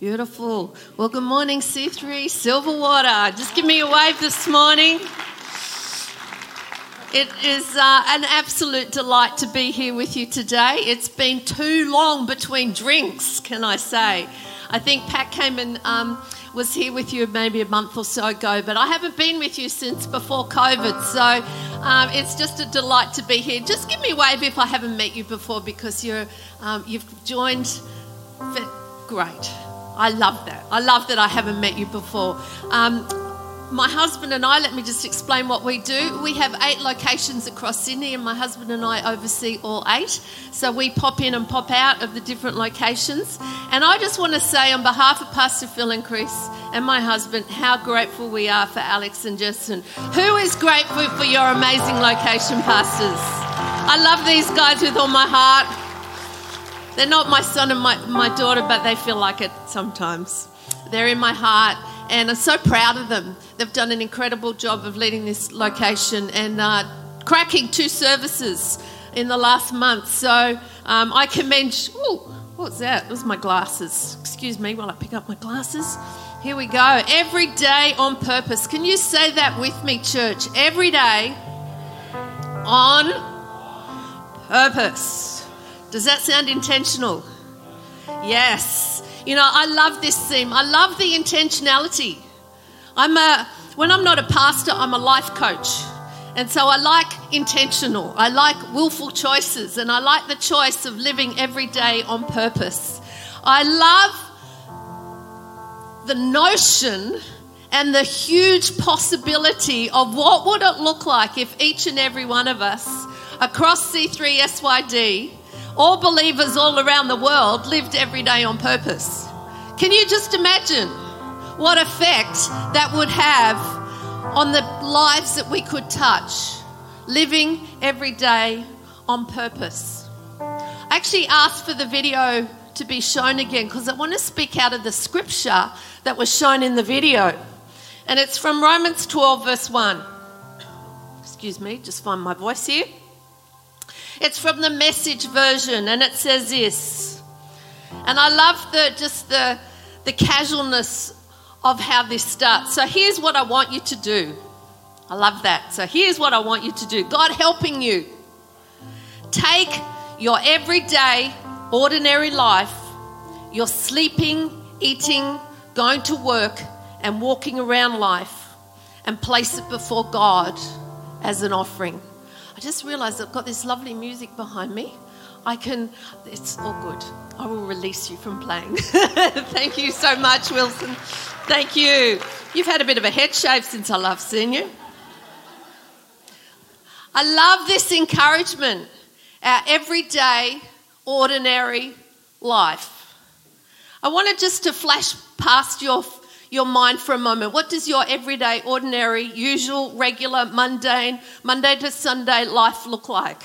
Beautiful. Well, good morning, C3 Silverwater. Just give me a wave this morning. It is uh, an absolute delight to be here with you today. It's been too long between drinks, can I say? I think Pat came and um, was here with you maybe a month or so ago, but I haven't been with you since before COVID. So um, it's just a delight to be here. Just give me a wave if I haven't met you before because you're, um, you've joined. Great. I love that. I love that I haven't met you before. Um, my husband and I, let me just explain what we do. We have eight locations across Sydney, and my husband and I oversee all eight. So we pop in and pop out of the different locations. And I just want to say, on behalf of Pastor Phil and Chris and my husband, how grateful we are for Alex and Justin. Who is grateful for your amazing location pastors? I love these guys with all my heart. They're not my son and my, my daughter, but they feel like it sometimes. They're in my heart and I'm so proud of them. They've done an incredible job of leading this location and uh, cracking two services in the last month. So um, I commend. Oh, what's that? Those my glasses. Excuse me while I pick up my glasses. Here we go. Every day on purpose. Can you say that with me, church? Every day on purpose. Does that sound intentional? Yes. You know, I love this theme. I love the intentionality. I'm a when I'm not a pastor, I'm a life coach. And so I like intentional. I like willful choices and I like the choice of living every day on purpose. I love the notion and the huge possibility of what would it look like if each and every one of us across C3 SYD all believers all around the world lived every day on purpose. Can you just imagine what effect that would have on the lives that we could touch? Living every day on purpose. I actually asked for the video to be shown again because I want to speak out of the scripture that was shown in the video. And it's from Romans 12, verse 1. Excuse me, just find my voice here. It's from the message version, and it says this. And I love the just the the casualness of how this starts. So here's what I want you to do. I love that. So here's what I want you to do. God helping you. Take your everyday, ordinary life, your sleeping, eating, going to work, and walking around life, and place it before God as an offering. I just realized I've got this lovely music behind me. I can, it's all good. I will release you from playing. Thank you so much, Wilson. Thank you. You've had a bit of a head shave since I last seen you. I love this encouragement, our everyday, ordinary life. I wanted just to flash past your your mind for a moment. What does your everyday, ordinary, usual, regular, mundane, Monday to Sunday life look like?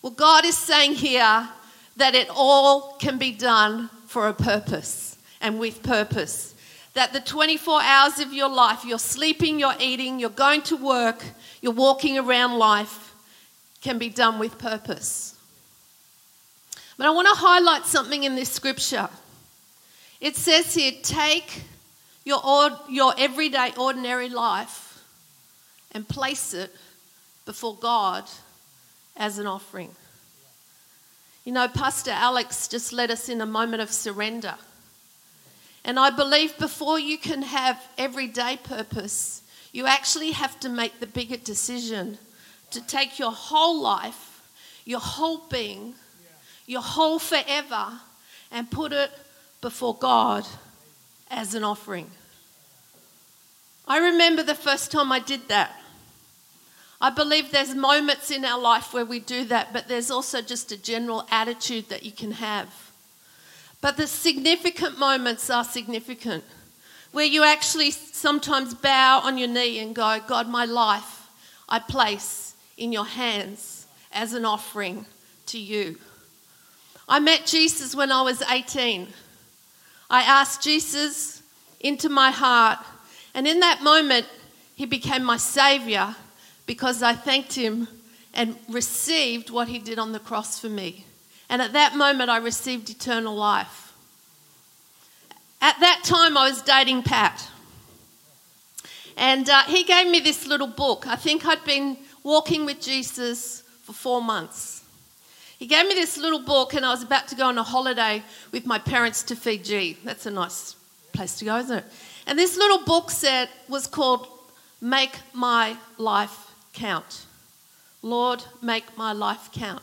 Well, God is saying here that it all can be done for a purpose and with purpose. That the 24 hours of your life, you're sleeping, you're eating, you're going to work, you're walking around life, can be done with purpose. But I want to highlight something in this scripture. It says here, take your, your everyday, ordinary life and place it before God as an offering. You know, Pastor Alex just led us in a moment of surrender. And I believe before you can have everyday purpose, you actually have to make the bigger decision to take your whole life, your whole being, your whole forever, and put it before God as an offering. I remember the first time I did that. I believe there's moments in our life where we do that, but there's also just a general attitude that you can have. But the significant moments are significant, where you actually sometimes bow on your knee and go, God, my life I place in your hands as an offering to you. I met Jesus when I was 18. I asked Jesus into my heart, and in that moment, he became my savior because I thanked him and received what he did on the cross for me. And at that moment, I received eternal life. At that time, I was dating Pat. And uh, he gave me this little book. I think I'd been walking with Jesus for four months. He gave me this little book, and I was about to go on a holiday with my parents to Fiji. That's a nice place to go, isn't it? And this little book set was called Make My Life Count. Lord, make my life count.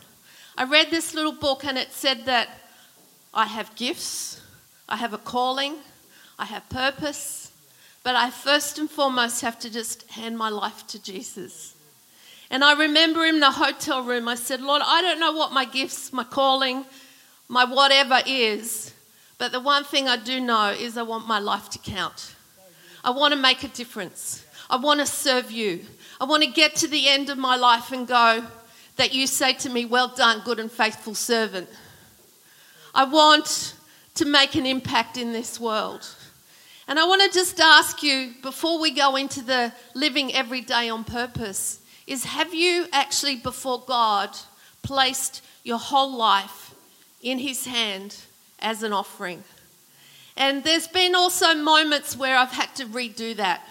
I read this little book, and it said that I have gifts, I have a calling, I have purpose, but I first and foremost have to just hand my life to Jesus. And I remember in the hotel room, I said, Lord, I don't know what my gifts, my calling, my whatever is, but the one thing I do know is I want my life to count. I want to make a difference. I want to serve you. I want to get to the end of my life and go, that you say to me, Well done, good and faithful servant. I want to make an impact in this world. And I want to just ask you before we go into the living every day on purpose is have you actually before God placed your whole life in his hand as an offering? And there's been also moments where I've had to redo that.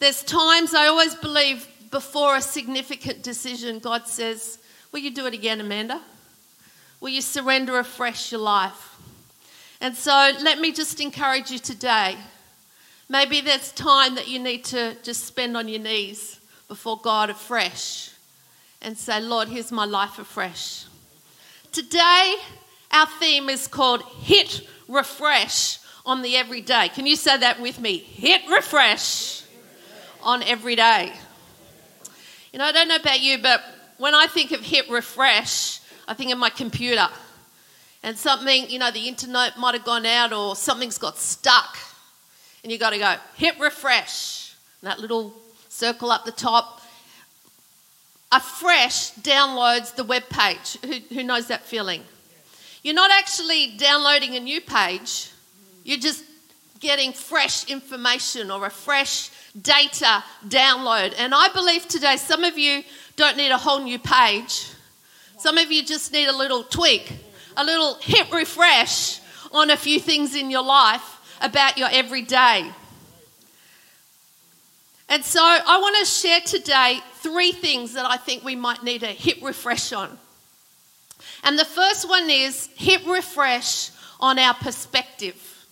There's times I always believe before a significant decision, God says, Will you do it again, Amanda? Will you surrender afresh your life? And so let me just encourage you today. Maybe there's time that you need to just spend on your knees before God afresh and say, Lord, here's my life afresh. Today, our theme is called Hit Refresh on the Everyday. Can you say that with me? Hit Refresh on every day. You know, I don't know about you, but when I think of Hit Refresh, I think of my computer. And something, you know, the internet might have gone out or something's got stuck. And you got to go, hit refresh. And that little circle up the top. A fresh downloads the web page. Who, who knows that feeling? You're not actually downloading a new page, you're just getting fresh information or a fresh data download. And I believe today some of you don't need a whole new page. Some of you just need a little tweak, a little hit refresh on a few things in your life about your everyday. And so I want to share today three things that I think we might need a hit refresh on. And the first one is hit refresh on our perspective.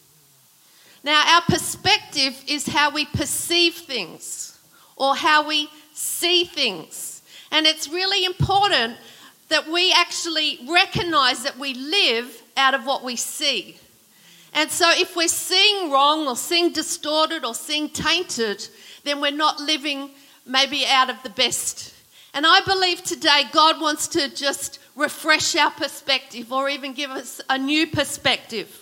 Now, our perspective is how we perceive things or how we see things. And it's really important that we actually recognize that we live out of what we see. And so, if we're seeing wrong or seeing distorted or seeing tainted, then we're not living maybe out of the best. And I believe today God wants to just refresh our perspective or even give us a new perspective.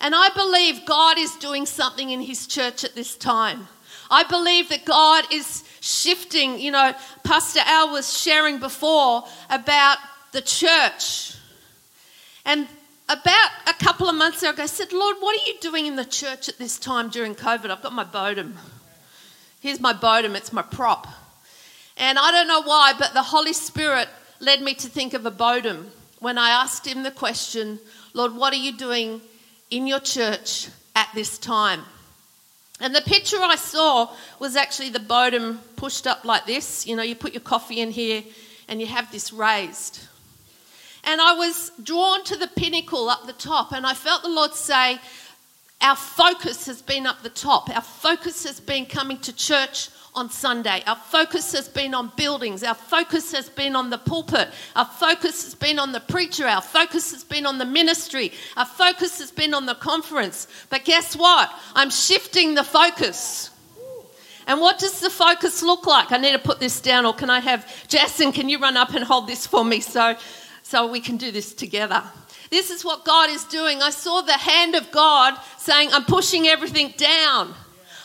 And I believe God is doing something in His church at this time. I believe that God is shifting. You know, Pastor Al was sharing before about the church. And about a couple of months ago, I said, Lord, what are you doing in the church at this time during COVID? I've got my bodum. Here's my bodum, it's my prop. And I don't know why, but the Holy Spirit led me to think of a bodum when I asked him the question, Lord, what are you doing in your church at this time? And the picture I saw was actually the bodum pushed up like this. You know, you put your coffee in here and you have this raised. And I was drawn to the pinnacle up the top, and I felt the Lord say, Our focus has been up the top. Our focus has been coming to church on Sunday. Our focus has been on buildings. Our focus has been on the pulpit. Our focus has been on the preacher. Our focus has been on the ministry. Our focus has been on the conference. But guess what? I'm shifting the focus. And what does the focus look like? I need to put this down, or can I have Jason? Can you run up and hold this for me so, so we can do this together? This is what God is doing. I saw the hand of God saying, I'm pushing everything down.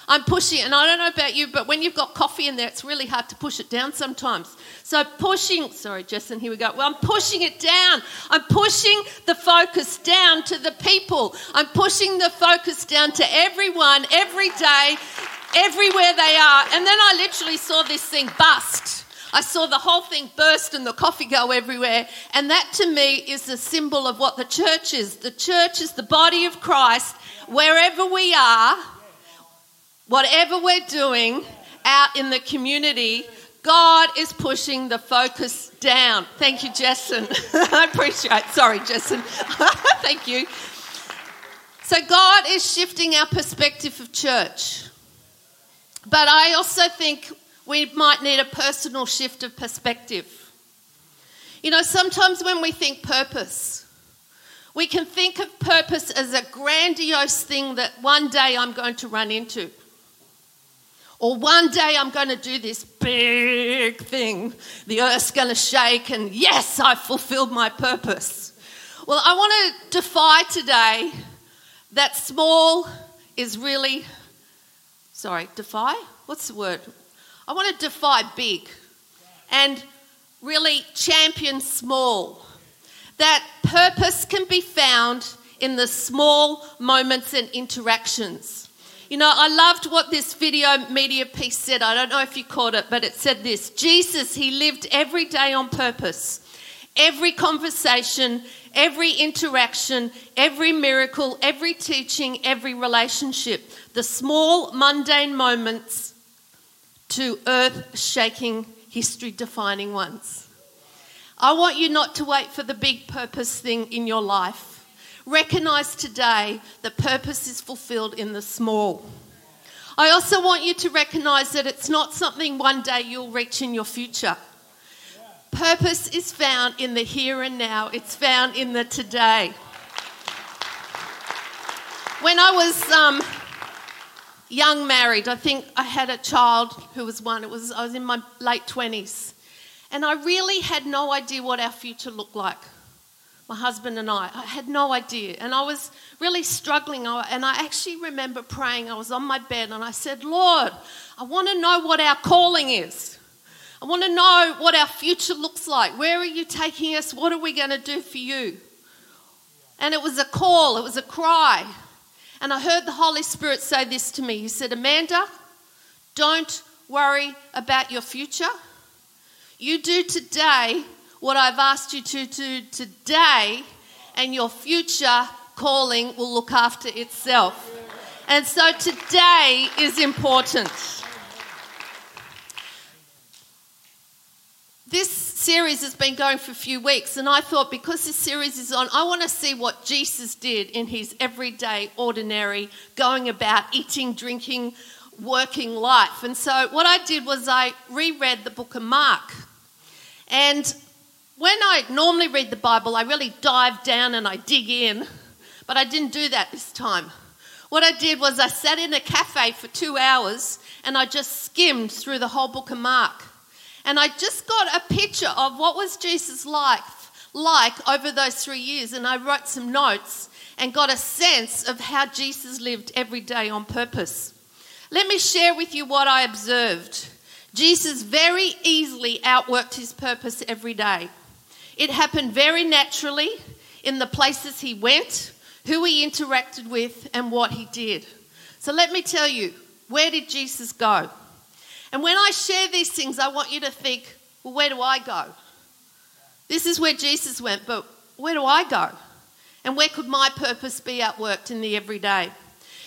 I'm pushing, and I don't know about you, but when you've got coffee in there, it's really hard to push it down sometimes. So pushing, sorry, Jessen, here we go. Well, I'm pushing it down. I'm pushing the focus down to the people. I'm pushing the focus down to everyone, every day, everywhere they are. And then I literally saw this thing bust. I saw the whole thing burst and the coffee go everywhere. And that to me is a symbol of what the church is. The church is the body of Christ. Wherever we are, whatever we're doing out in the community, God is pushing the focus down. Thank you, Jessen. I appreciate. Sorry, Jessen. Thank you. So God is shifting our perspective of church. But I also think we might need a personal shift of perspective. You know, sometimes when we think purpose, we can think of purpose as a grandiose thing that one day I'm going to run into. Or one day I'm going to do this big thing. The earth's going to shake, and yes, I've fulfilled my purpose. Well, I want to defy today that small is really, sorry, defy? What's the word? I want to defy big and really champion small. That purpose can be found in the small moments and interactions. You know, I loved what this video media piece said. I don't know if you caught it, but it said this Jesus, he lived every day on purpose. Every conversation, every interaction, every miracle, every teaching, every relationship, the small mundane moments to earth shaking, history defining ones. I want you not to wait for the big purpose thing in your life. Recognize today that purpose is fulfilled in the small. I also want you to recognize that it's not something one day you'll reach in your future. Purpose is found in the here and now, it's found in the today. When I was um, young married, I think I had a child who was one, it was, I was in my late 20s. And I really had no idea what our future looked like my husband and I. I had no idea. And I was really struggling. And I actually remember praying. I was on my bed and I said, Lord, I want to know what our calling is. I want to know what our future looks like. Where are you taking us? What are we going to do for you? And it was a call, it was a cry. And I heard the Holy Spirit say this to me. He said, Amanda, don't worry about your future. You do today what I've asked you to do today, and your future calling will look after itself. And so today is important. This series has been going for a few weeks, and I thought because this series is on, I want to see what Jesus did in his everyday, ordinary, going about, eating, drinking, working life. And so what I did was I reread the book of Mark. And when I normally read the Bible, I really dive down and I dig in, but I didn't do that this time. What I did was I sat in a cafe for two hours and I just skimmed through the whole book of Mark. And I just got a picture of what was Jesus' life like over those three years. And I wrote some notes and got a sense of how Jesus lived every day on purpose. Let me share with you what I observed. Jesus very easily outworked his purpose every day. It happened very naturally in the places he went, who he interacted with, and what he did. So let me tell you, where did Jesus go? And when I share these things, I want you to think, well, where do I go? This is where Jesus went, but where do I go? And where could my purpose be outworked in the everyday?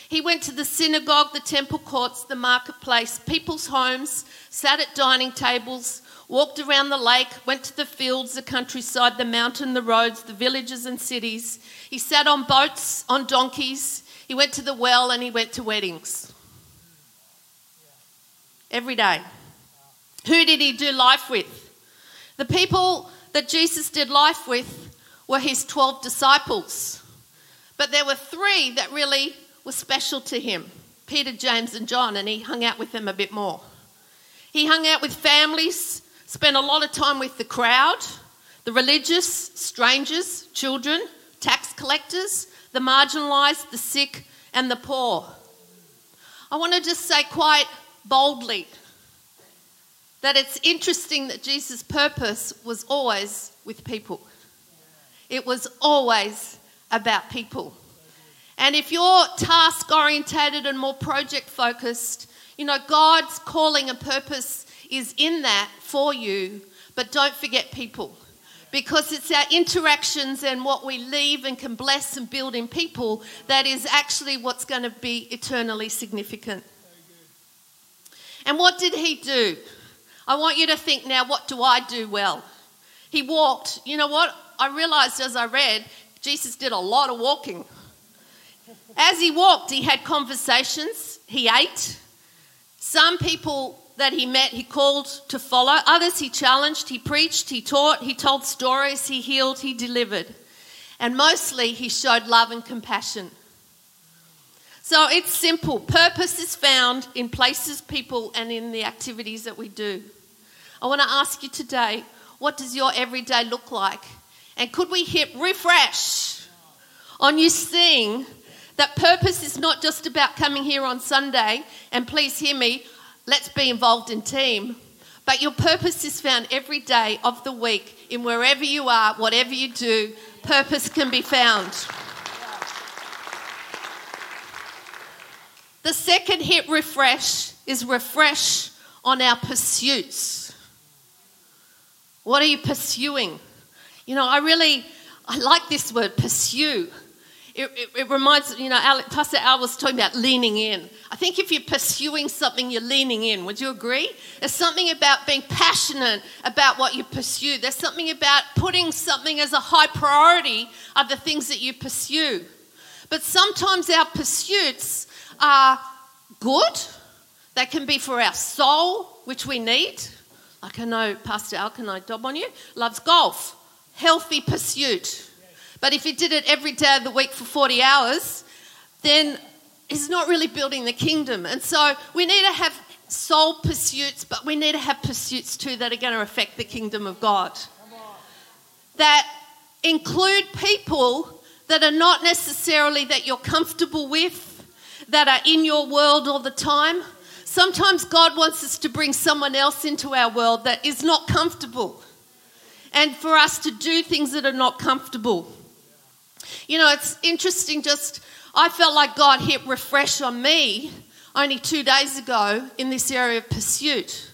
He went to the synagogue, the temple courts, the marketplace, people's homes, sat at dining tables, walked around the lake, went to the fields, the countryside, the mountain, the roads, the villages and cities. He sat on boats, on donkeys. He went to the well and he went to weddings. Every day. Who did he do life with? The people that Jesus did life with were his 12 disciples. But there were three that really were special to him Peter, James, and John, and he hung out with them a bit more. He hung out with families Spent a lot of time with the crowd, the religious, strangers, children, tax collectors, the marginalised, the sick, and the poor. I want to just say quite boldly that it's interesting that Jesus' purpose was always with people. It was always about people. And if you're task orientated and more project focused, you know, God's calling and purpose is in that for you, but don't forget people. Because it's our interactions and what we leave and can bless and build in people that is actually what's going to be eternally significant. And what did he do? I want you to think now, what do I do well? He walked. You know what? I realized as I read, Jesus did a lot of walking. As he walked, he had conversations, he ate. Some people that he met, he called to follow. Others he challenged, he preached, he taught, he told stories, he healed, he delivered. And mostly he showed love and compassion. So it's simple. Purpose is found in places, people, and in the activities that we do. I want to ask you today what does your everyday look like? And could we hit refresh on you seeing that purpose is not just about coming here on Sunday, and please hear me, let's be involved in team. But your purpose is found every day of the week in wherever you are, whatever you do, purpose can be found. The second hit refresh is refresh on our pursuits. What are you pursuing? You know, I really I like this word pursue. It, it, it, reminds, you know, Pastor Al was talking about leaning in. I think if you're pursuing something, you're leaning in. Would you agree? There's something about being passionate about what you pursue. There's something about putting something as a high priority of the things that you pursue. But sometimes our pursuits are good. They can be for our soul, which we need. Like I know Pastor Al, can I dob on you? Loves golf. Healthy pursuit. But if he did it every day of the week for 40 hours, then he's not really building the kingdom. And so we need to have soul pursuits, but we need to have pursuits too that are going to affect the kingdom of God. That include people that are not necessarily that you're comfortable with, that are in your world all the time. Sometimes God wants us to bring someone else into our world that is not comfortable and for us to do things that are not comfortable. You know, it's interesting, just I felt like God hit refresh on me only two days ago in this area of pursuit.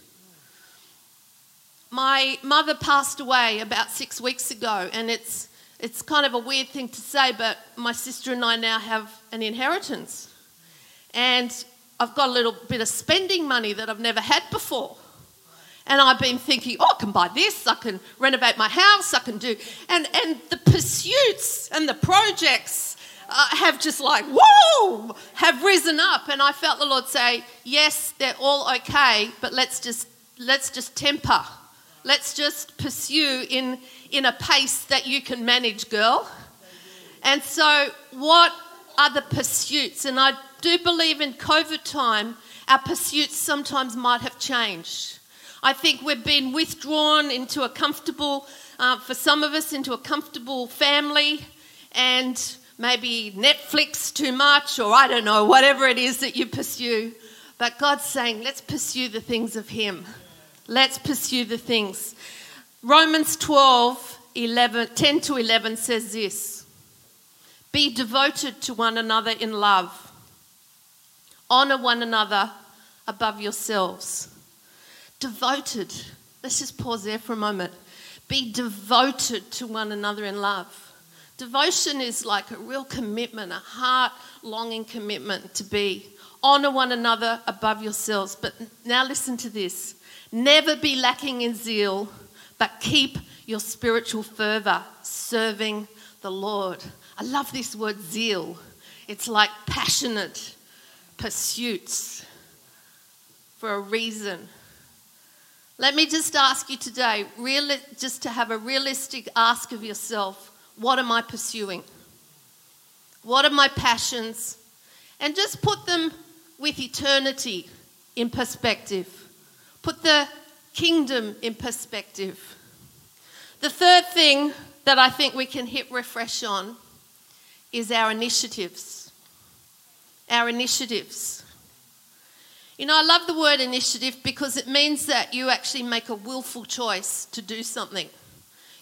My mother passed away about six weeks ago, and it's, it's kind of a weird thing to say, but my sister and I now have an inheritance. And I've got a little bit of spending money that I've never had before. And I've been thinking, oh, I can buy this, I can renovate my house, I can do. And, and the pursuits and the projects uh, have just like, whoa, have risen up. And I felt the Lord say, yes, they're all okay, but let's just, let's just temper. Let's just pursue in, in a pace that you can manage, girl. And so, what are the pursuits? And I do believe in COVID time, our pursuits sometimes might have changed. I think we've been withdrawn into a comfortable, uh, for some of us, into a comfortable family and maybe Netflix too much, or I don't know, whatever it is that you pursue. But God's saying, let's pursue the things of Him. Let's pursue the things. Romans 12, 11, 10 to 11 says this Be devoted to one another in love Honor one another above yourselves. Devoted. Let's just pause there for a moment. Be devoted to one another in love. Devotion is like a real commitment, a heart longing commitment to be. Honor one another above yourselves. But now listen to this never be lacking in zeal, but keep your spiritual fervor serving the Lord. I love this word zeal. It's like passionate, pursuits for a reason. Let me just ask you today, really, just to have a realistic ask of yourself what am I pursuing? What are my passions? And just put them with eternity in perspective. Put the kingdom in perspective. The third thing that I think we can hit refresh on is our initiatives our initiatives. You know, I love the word initiative because it means that you actually make a willful choice to do something.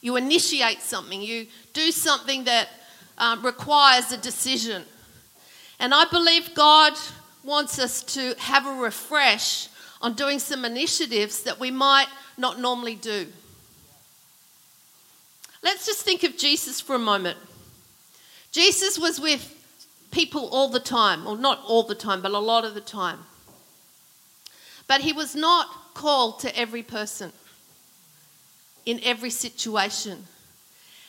You initiate something, you do something that um, requires a decision. And I believe God wants us to have a refresh on doing some initiatives that we might not normally do. Let's just think of Jesus for a moment. Jesus was with people all the time, or not all the time, but a lot of the time. But he was not called to every person in every situation.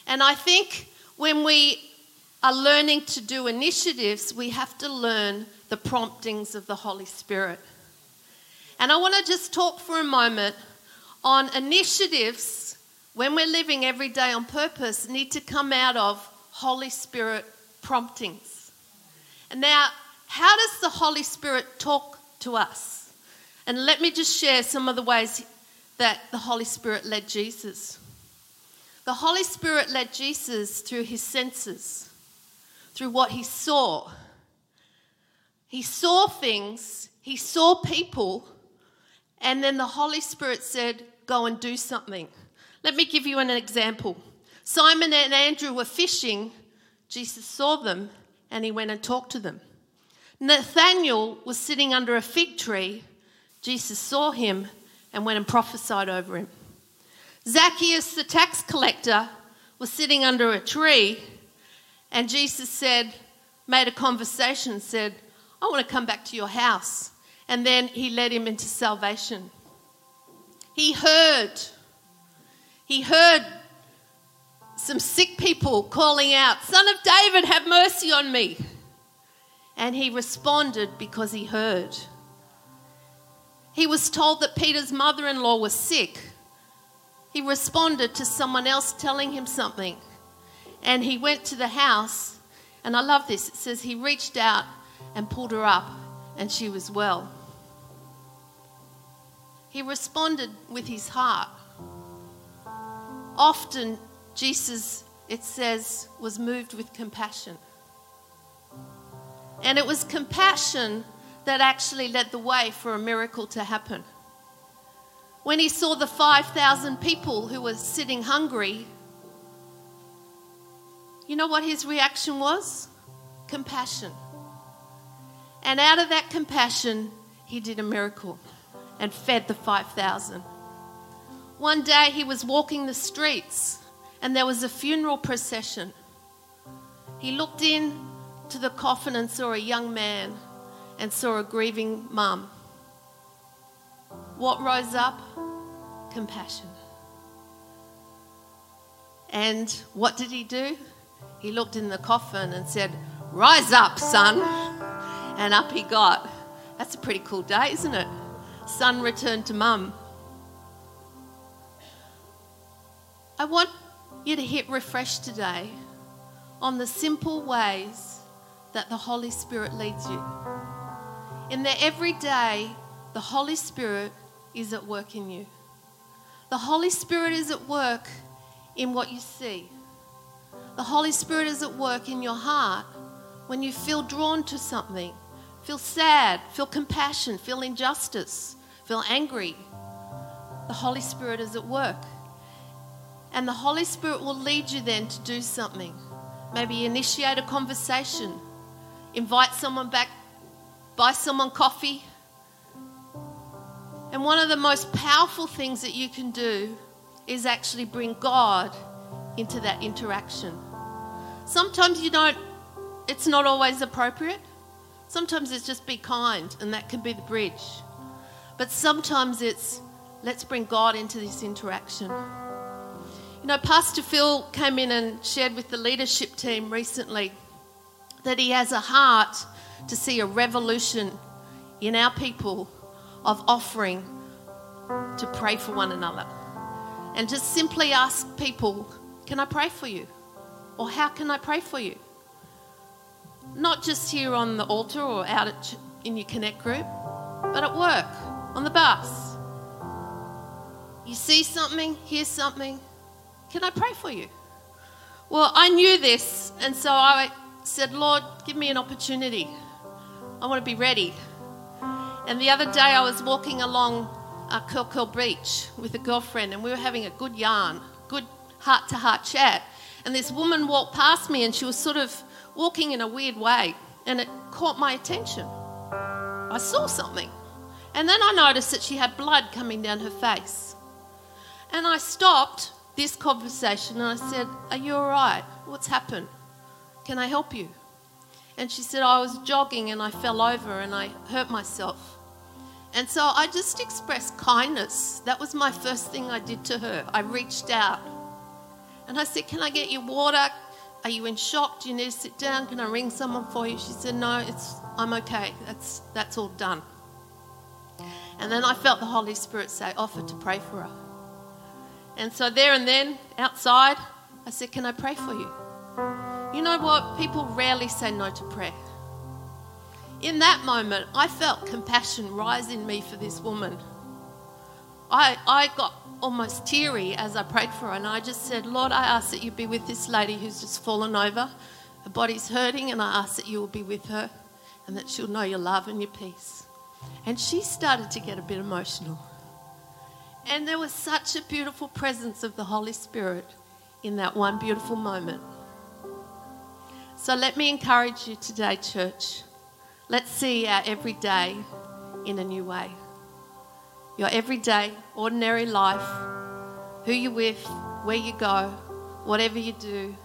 And I think when we are learning to do initiatives, we have to learn the promptings of the Holy Spirit. And I want to just talk for a moment on initiatives when we're living every day on purpose need to come out of Holy Spirit promptings. And now, how does the Holy Spirit talk to us? And let me just share some of the ways that the Holy Spirit led Jesus. The Holy Spirit led Jesus through his senses, through what he saw. He saw things, he saw people, and then the Holy Spirit said, Go and do something. Let me give you an example. Simon and Andrew were fishing. Jesus saw them and he went and talked to them. Nathanael was sitting under a fig tree. Jesus saw him and went and prophesied over him. Zacchaeus, the tax collector, was sitting under a tree, and Jesus said, made a conversation, said, I want to come back to your house. And then he led him into salvation. He heard, he heard some sick people calling out, Son of David, have mercy on me. And he responded because he heard. He was told that Peter's mother in law was sick. He responded to someone else telling him something. And he went to the house, and I love this. It says he reached out and pulled her up, and she was well. He responded with his heart. Often, Jesus, it says, was moved with compassion. And it was compassion that actually led the way for a miracle to happen. When he saw the 5,000 people who were sitting hungry, you know what his reaction was? Compassion. And out of that compassion, he did a miracle and fed the 5,000. One day he was walking the streets and there was a funeral procession. He looked in to the coffin and saw a young man and saw a grieving mum. What rose up? Compassion. And what did he do? He looked in the coffin and said, Rise up, son. And up he got. That's a pretty cool day, isn't it? Son returned to mum. I want you to hit refresh today on the simple ways that the Holy Spirit leads you. In the everyday, the Holy Spirit is at work in you. The Holy Spirit is at work in what you see. The Holy Spirit is at work in your heart when you feel drawn to something, feel sad, feel compassion, feel injustice, feel angry. The Holy Spirit is at work. And the Holy Spirit will lead you then to do something. Maybe initiate a conversation, invite someone back buy someone coffee. And one of the most powerful things that you can do is actually bring God into that interaction. Sometimes you don't, it's not always appropriate. Sometimes it's just be kind, and that can be the bridge. But sometimes it's let's bring God into this interaction. You know, Pastor Phil came in and shared with the leadership team recently that he has a heart to see a revolution in our people of offering to pray for one another. And just simply ask people, Can I pray for you? Or how can I pray for you? Not just here on the altar or out at, in your connect group, but at work, on the bus. You see something, hear something, can I pray for you? Well, I knew this, and so I said, Lord, give me an opportunity. I want to be ready. And the other day I was walking along uh, Curl Beach with a girlfriend and we were having a good yarn, good heart to heart chat. And this woman walked past me and she was sort of walking in a weird way and it caught my attention. I saw something. And then I noticed that she had blood coming down her face. And I stopped this conversation and I said, Are you all right? What's happened? Can I help you? And she said, I was jogging and I fell over and I hurt myself. And so I just expressed kindness. That was my first thing I did to her. I reached out and I said, Can I get you water? Are you in shock? Do you need to sit down? Can I ring someone for you? She said, No, it's, I'm okay. That's, that's all done. And then I felt the Holy Spirit say, Offer to pray for her. And so there and then, outside, I said, Can I pray for you? You know what? People rarely say no to prayer. In that moment, I felt compassion rise in me for this woman. I, I got almost teary as I prayed for her, and I just said, Lord, I ask that you be with this lady who's just fallen over. Her body's hurting, and I ask that you will be with her and that she'll know your love and your peace. And she started to get a bit emotional. And there was such a beautiful presence of the Holy Spirit in that one beautiful moment. So let me encourage you today, church. Let's see our everyday in a new way. Your everyday, ordinary life, who you're with, where you go, whatever you do,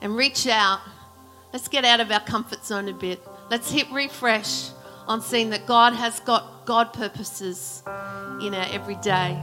and reach out. Let's get out of our comfort zone a bit. Let's hit refresh on seeing that God has got God purposes in our everyday.